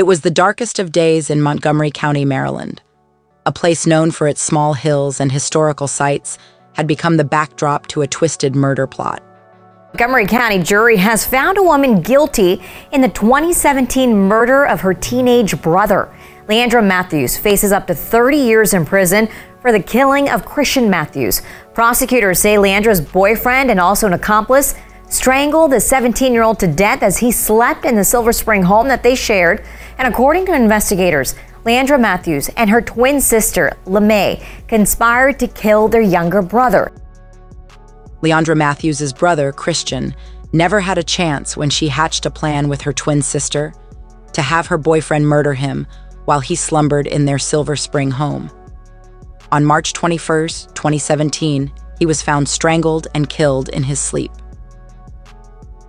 It was the darkest of days in Montgomery County, Maryland. A place known for its small hills and historical sites had become the backdrop to a twisted murder plot. Montgomery County jury has found a woman guilty in the 2017 murder of her teenage brother. Leaundra Matthews faces up to 30 years in prison for the killing of Christian Matthews. Prosecutors say Leaundra's boyfriend and also an accomplice strangled the 17 year old to death as he slept in the Silver Spring home that they shared. And according to investigators, Leaundra Matthews and her twin sister, Lemae, conspired to kill their younger brother. Leaundra Matthews' brother, Christian, never had a chance when she hatched a plan with her twin sister to have her boyfriend murder him while he slumbered in their Silver Spring home. On March 21, 2017, he was found strangled and killed in his sleep.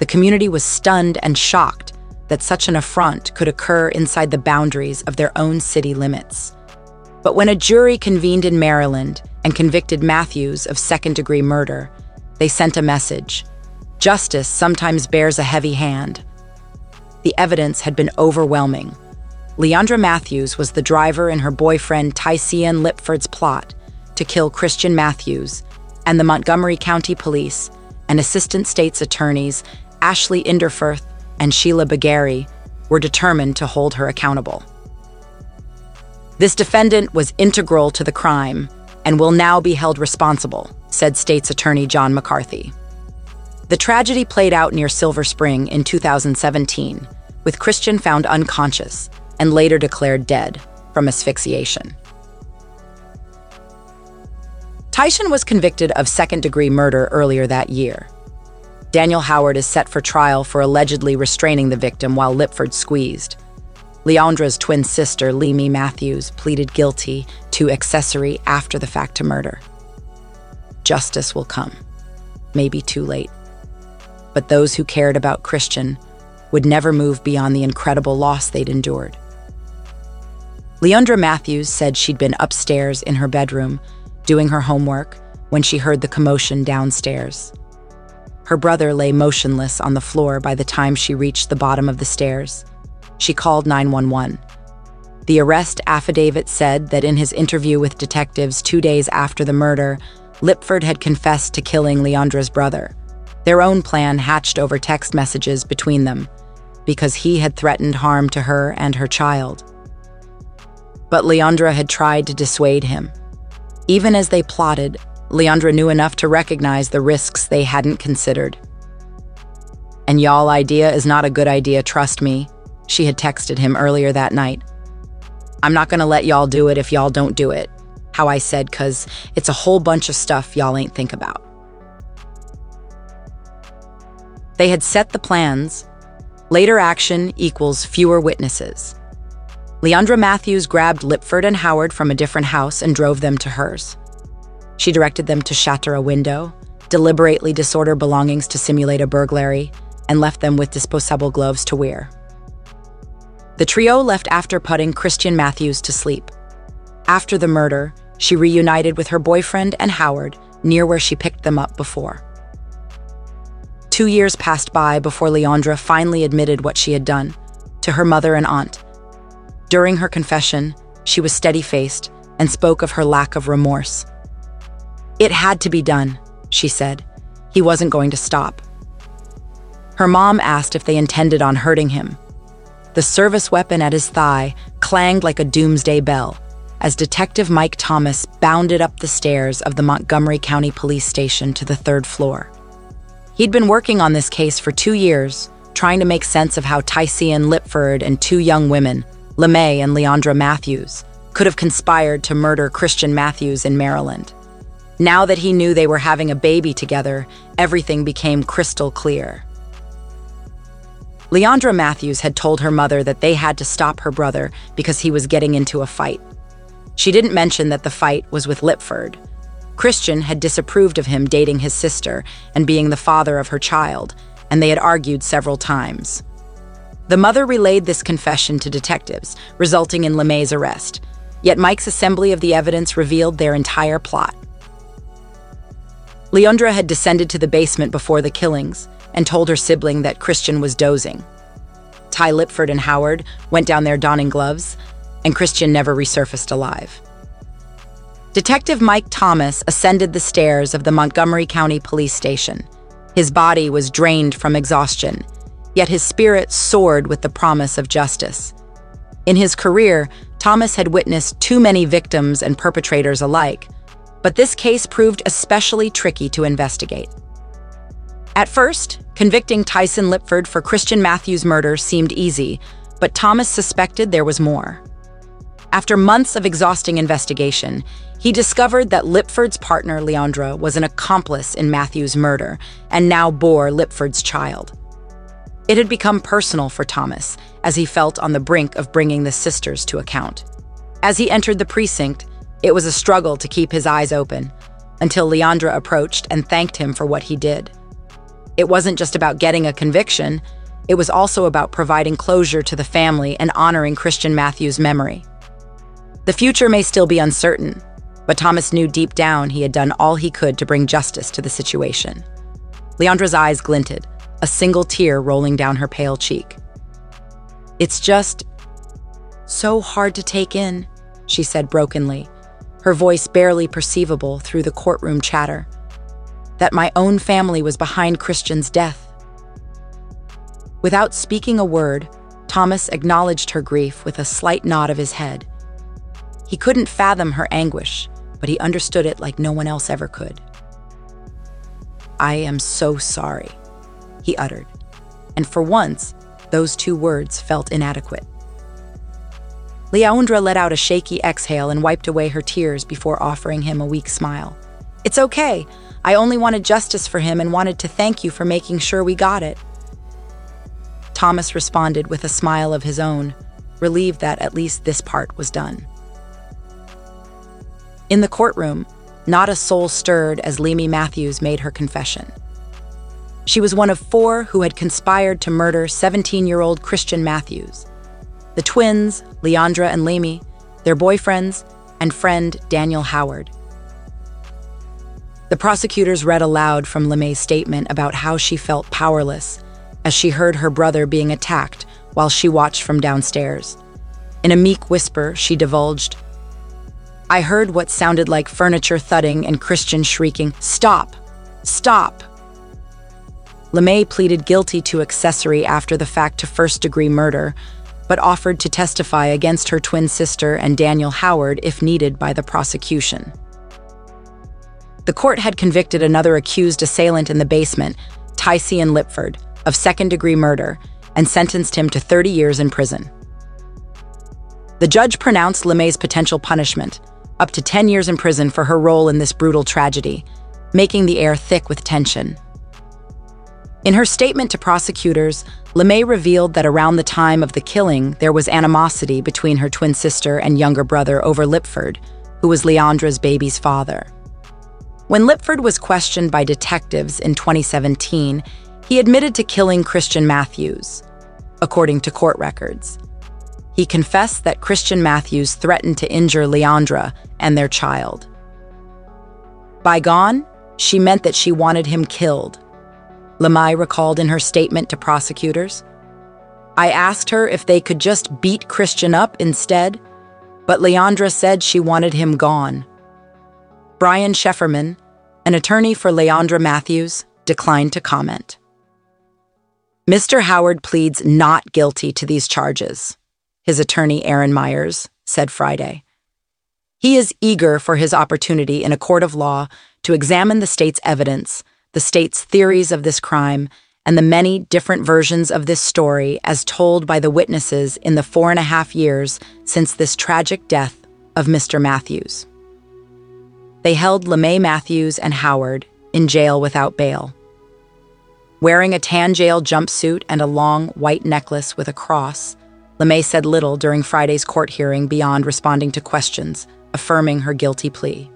The community was stunned and shocked that such an affront could occur inside the boundaries of their own city limits. But when a jury convened in Maryland and convicted Matthews of second degree murder, they sent a message Justice sometimes bears a heavy hand. The evidence had been overwhelming. Leaundra Matthews was the driver in her boyfriend Tycian Lipford's plot to kill Christian Matthews, and the Montgomery County Police and Assistant State's Attorneys Ashley Inderfirth and Sheila Bagari were determined to hold her accountable. This defendant was integral to the crime and will now be held responsible, said State's Attorney John McCarthy. The tragedy played out near Silver Spring in 2017, with Christian found unconscious and later declared dead from asphyxiation. Tyson was convicted of second degree murder earlier that year. Daniel Howard is set for trial for allegedly restraining the victim while Lipford squeezed. Leaundra's twin sister, Lemae Matthews, pleaded guilty to accessory after the fact to murder. Justice will come, maybe too late. But those who cared about Christian would never move beyond the incredible loss they'd endured. Leaundra Matthews said she'd been upstairs in her bedroom doing her homework when she heard the commotion downstairs. Her brother lay motionless on the floor by the time she reached the bottom of the stairs. She called 911. The arrest affidavit said that in his interview with detectives two days after the murder, Lipford had confessed to killing Leaundra's brother. Their own plan hatched over text messages between them, because he had threatened harm to her and her child. But Leaundra had tried to dissuade him. Even as they plotted, Leaundra knew enough to recognize the risks they hadn't considered. And y'all idea is not a good idea, trust me, she had texted him earlier that night. I'm not gonna let y'all do it if y'all don't do it. How I said, cause it's a whole bunch of stuff y'all ain't think about. They had set the plans. Later action equals fewer witnesses. Leaundra Matthews grabbed Lipford and Howard from a different house and drove them to hers. She directed them to shatter a window, deliberately disorder belongings to simulate a burglary, and left them with disposable gloves to wear. The trio left after putting Christian Matthews to sleep. After the murder, she reunited with her boyfriend and Howard near where she picked them up before. Two years passed by before Leaundra finally admitted what she had done to her mother and aunt. During her confession, she was steady faced and spoke of her lack of remorse. It had to be done, she said. He wasn't going to stop. Her mom asked if they intended on hurting him. The service weapon at his thigh clanged like a doomsday bell as Detective Mike Thomas bounded up the stairs of the Montgomery County Police Station to the third floor. He'd been working on this case for two years, trying to make sense of how Tycian Lipford and two young women, Lemae and Leaundra Matthews, could have conspired to murder Christian Matthews in Maryland. Now that he knew they were having a baby together, everything became crystal clear. Leaundra Matthews had told her mother that they had to stop her brother because he was getting into a fight. She didn't mention that the fight was with Lipford. Christian had disapproved of him dating his sister and being the father of her child, and they had argued several times. The mother relayed this confession to detectives, resulting in Lemae's arrest. Yet Mike's assembly of the evidence revealed their entire plot. Leaundra had descended to the basement before the killings and told her sibling that Christian was dozing. Ty Lipford and Howard went down there donning gloves, and Christian never resurfaced alive. Detective Mike Thomas ascended the stairs of the Montgomery County Police Station. His body was drained from exhaustion, yet his spirit soared with the promise of justice. In his career, Thomas had witnessed too many victims and perpetrators alike, but this case proved especially tricky to investigate. At first, convicting Tyson Lipford for Christian Matthews' murder seemed easy, but Thomas suspected there was more. After months of exhausting investigation, he discovered that Lipford's partner, Leaundra, was an accomplice in Matthews' murder and now bore Lipford's child. It had become personal for Thomas, as he felt on the brink of bringing the sisters to account. As he entered the precinct, it was a struggle to keep his eyes open, until Leaundra approached and thanked him for what he did. It wasn't just about getting a conviction, it was also about providing closure to the family and honoring Christian Matthews' memory. The future may still be uncertain, but Thomas knew deep down he had done all he could to bring justice to the situation. Leaundra's eyes glinted, a single tear rolling down her pale cheek. It's just so hard to take in, she said brokenly, her voice barely perceivable through the courtroom chatter. That my own family was behind Christian's death. Without speaking a word, Thomas acknowledged her grief with a slight nod of his head. He couldn't fathom her anguish, but he understood it like no one else ever could. I am so sorry, he uttered, and for once, those two words felt inadequate. Leaundra let out a shaky exhale and wiped away her tears before offering him a weak smile. It's okay. I only wanted justice for him and wanted to thank you for making sure we got it. Thomas responded with a smile of his own, relieved that at least this part was done. In the courtroom, not a soul stirred as Lemae Matthews made her confession. She was one of four who had conspired to murder 17 year old Christian Matthews. The twins, Leaundra and Lemae, their boyfriends, and friend Daniel Howard. The prosecutors read aloud from Lemae's statement about how she felt powerless as she heard her brother being attacked while she watched from downstairs. In a meek whisper, she divulged, I heard what sounded like furniture thudding and Christian shrieking, Stop! Stop! Lemae pleaded guilty to accessory after the fact to first degree murder, but offered to testify against her twin sister and Daniel Howard if needed by the prosecution. The court had convicted another accused assailant in the basement, Tycian Lipford, of second degree murder and sentenced him to 30 years in prison. The judge pronounced Lemae's potential punishment, up to 10 years in prison for her role in this brutal tragedy, making the air thick with tension. In her statement to prosecutors, Lemae revealed that around the time of the killing, there was animosity between her twin sister and younger brother over Lipford, who was Leaundra's baby's father. When Lipford was questioned by detectives in 2017, he admitted to killing Christian Matthews, according to court records. He confessed that Christian Matthews threatened to injure Leaundra and their child. By gone, she meant that she wanted him killed Lemae recalled in her statement to prosecutors. I asked her if they could just beat Christian up instead, but Leaundra said she wanted him gone. Brian Shefferman, an attorney for Leaundra Matthews, declined to comment. Mr. Howard pleads not guilty to these charges, his attorney Aaron Myers said Friday. He is eager for his opportunity in a court of law to examine the state's evidence the state's theories of this crime, and the many different versions of this story as told by the witnesses in the four and a half years since this tragic death of Mr. Matthews. They held Lemae Matthews and Howard in jail without bail. Wearing a tan jail jumpsuit and a long white necklace with a cross, Lemae said little during Friday's court hearing beyond responding to questions, affirming her guilty plea.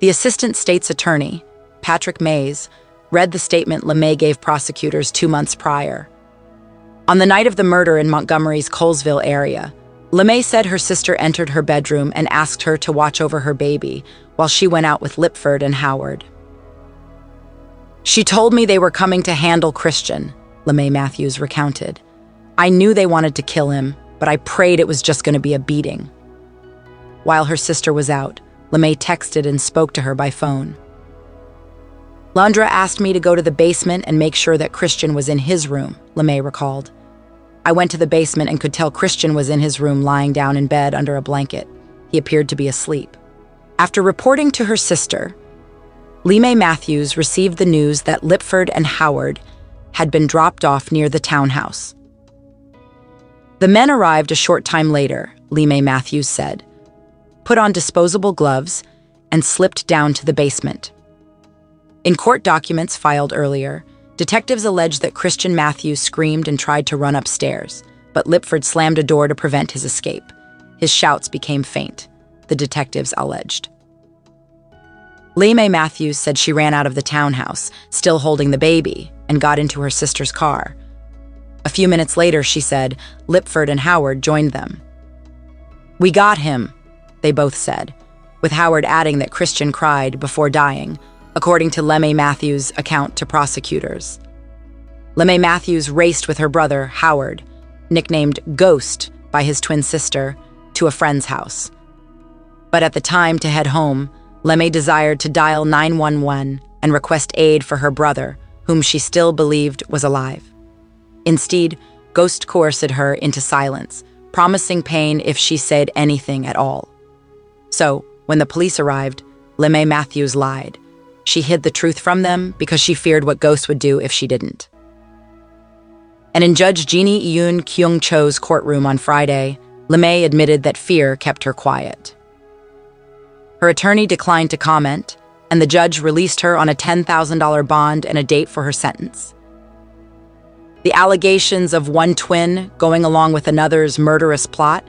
The assistant state's attorney, Patrick Mays, read the statement Lemae gave prosecutors two months prior. On the night of the murder in Montgomery's Colesville area, Lemae said her sister entered her bedroom and asked her to watch over her baby while she went out with Lipford and Howard. She told me they were coming to handle Christian, Lemae Matthews recounted. I knew they wanted to kill him, but I prayed it was just going to be a beating. While her sister was out, Lemae texted and spoke to her by phone. Leaundra asked me to go to the basement and make sure that Christian was in his room, Lemae recalled. I went to the basement and could tell Christian was in his room lying down in bed under a blanket. He appeared to be asleep. After reporting to her sister, Lee Matthews received the news that Lipford and Howard had been dropped off near the townhouse. The men arrived a short time later, Lee Matthews said, put on disposable gloves, and slipped down to the basement. In court documents filed earlier, detectives allege that Christian Matthews screamed and tried to run upstairs, but Lipford slammed a door to prevent his escape. His shouts became faint, the detectives alleged. May Matthews said she ran out of the townhouse, still holding the baby, and got into her sister's car. A few minutes later, she said, Lipford and Howard joined them. We got him, they both said, with Howard adding that Christian cried before dying, according to Lemae Matthews' account to prosecutors. Lemae Matthews raced with her brother, Howard, nicknamed Ghost by his twin sister, to a friend's house. But at the time to head home, Lemae desired to dial 911 and request aid for her brother, whom she still believed was alive. Instead, Ghost coerced her into silence, promising pain if she said anything at all. So, when the police arrived, Lemae Matthews lied. She hid the truth from them because she feared what Ghost would do if she didn't. And in Judge Jeannie Yoon Kyung Cho's courtroom on Friday, Lemae admitted that fear kept her quiet. Her attorney declined to comment, and the judge released her on a $10,000 bond and a date for her sentence. The allegations of one twin going along with another's murderous plot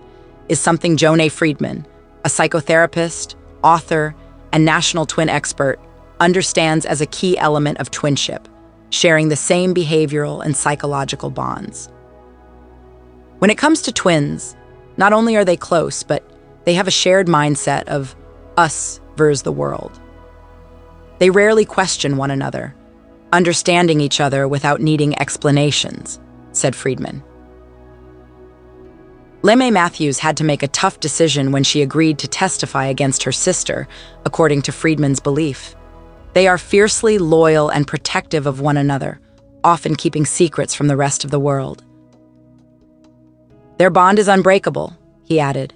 is something Joan A. Friedman, a psychotherapist, author, and national twin expert, understands as a key element of twinship, sharing the same behavioral and psychological bonds. When it comes to twins, not only are they close, but they have a shared mindset of us versus the world. They rarely question one another, understanding each other without needing explanations, said Friedman. Lemae Matthews had to make a tough decision when she agreed to testify against her sister, according to Friedman's belief. They are fiercely loyal and protective of one another, often keeping secrets from the rest of the world. Their bond is unbreakable, he added.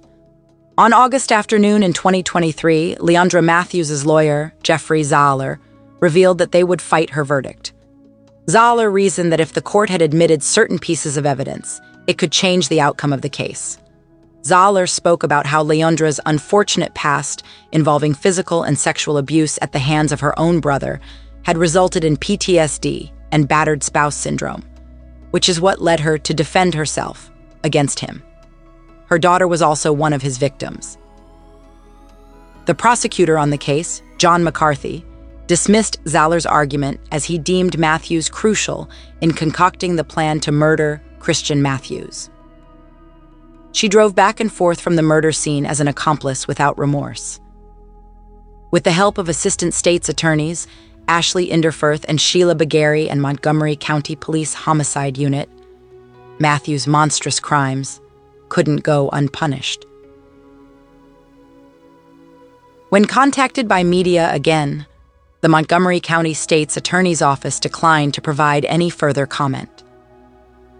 On August afternoon in 2023, Leaundra Matthews' lawyer, Jeffrey Zahler, revealed that they would fight her verdict. Zahler reasoned that if the court had admitted certain pieces of evidence, it could change the outcome of the case. Zahler spoke about how Leaundra's unfortunate past involving physical and sexual abuse at the hands of her own brother had resulted in PTSD and battered spouse syndrome, which is what led her to defend herself against him. Her daughter was also one of his victims. The prosecutor on the case, John McCarthy, dismissed Zahler's argument as he deemed Matthews crucial in concocting the plan to murder Christian Matthews. She drove back and forth from the murder scene as an accomplice without remorse. With the help of assistant state's attorneys, Ashley Inderfirth and Sheila Bagary and Montgomery County Police Homicide Unit, Matthew's monstrous crimes couldn't go unpunished. When contacted by media again, the Montgomery County State's Attorney's Office declined to provide any further comment.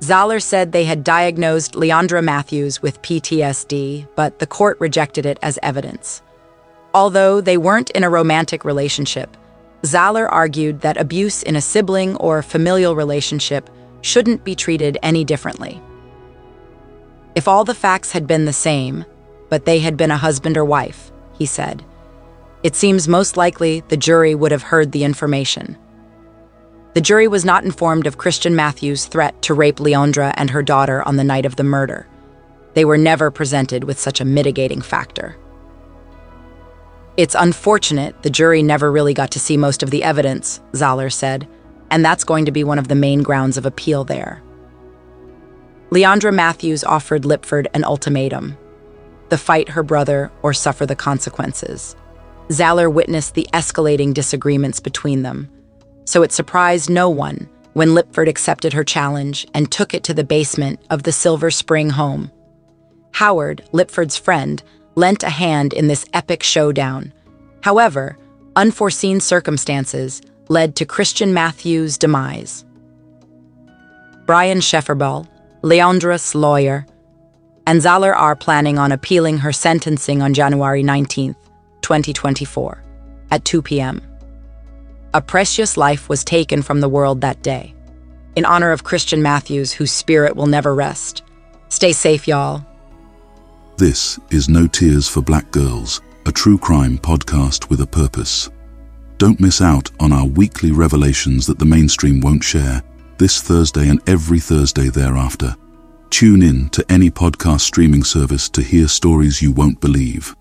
Zahler said they had diagnosed Leaundra Matthews with PTSD, but the court rejected it as evidence. Although they weren't in a romantic relationship, Zahler argued that abuse in a sibling or familial relationship shouldn't be treated any differently. If all the facts had been the same, but they had been a husband or wife, he said, it seems most likely the jury would have heard the information. The jury was not informed of Christian Matthews' threat to rape Leaundra and her daughter on the night of the murder. They were never presented with such a mitigating factor. It's unfortunate the jury never really got to see most of the evidence, Zahler said, and that's going to be one of the main grounds of appeal there. Leaundra Matthews offered Lipford an ultimatum the fight her brother or suffer the consequences. Zahler witnessed the escalating disagreements between them, so it surprised no one when Lipford accepted her challenge and took it to the basement of the Silver Spring home. Howard, Lipford's friend, lent a hand in this epic showdown. However, unforeseen circumstances led to Christian Matthews' demise. Brian Shefferman, Leaundra's lawyer, and Zahler are planning on appealing her sentencing on January 19, 2024, at 2 p.m. A precious life was taken from the world that day. In honor of Christian Matthews, whose spirit will never rest. Stay safe, y'all. This is No Tears for Black Girls, a true crime podcast with a purpose. Don't miss out on our weekly revelations that the mainstream won't share this Thursday and every Thursday thereafter. Tune in to any podcast streaming service to hear stories you won't believe.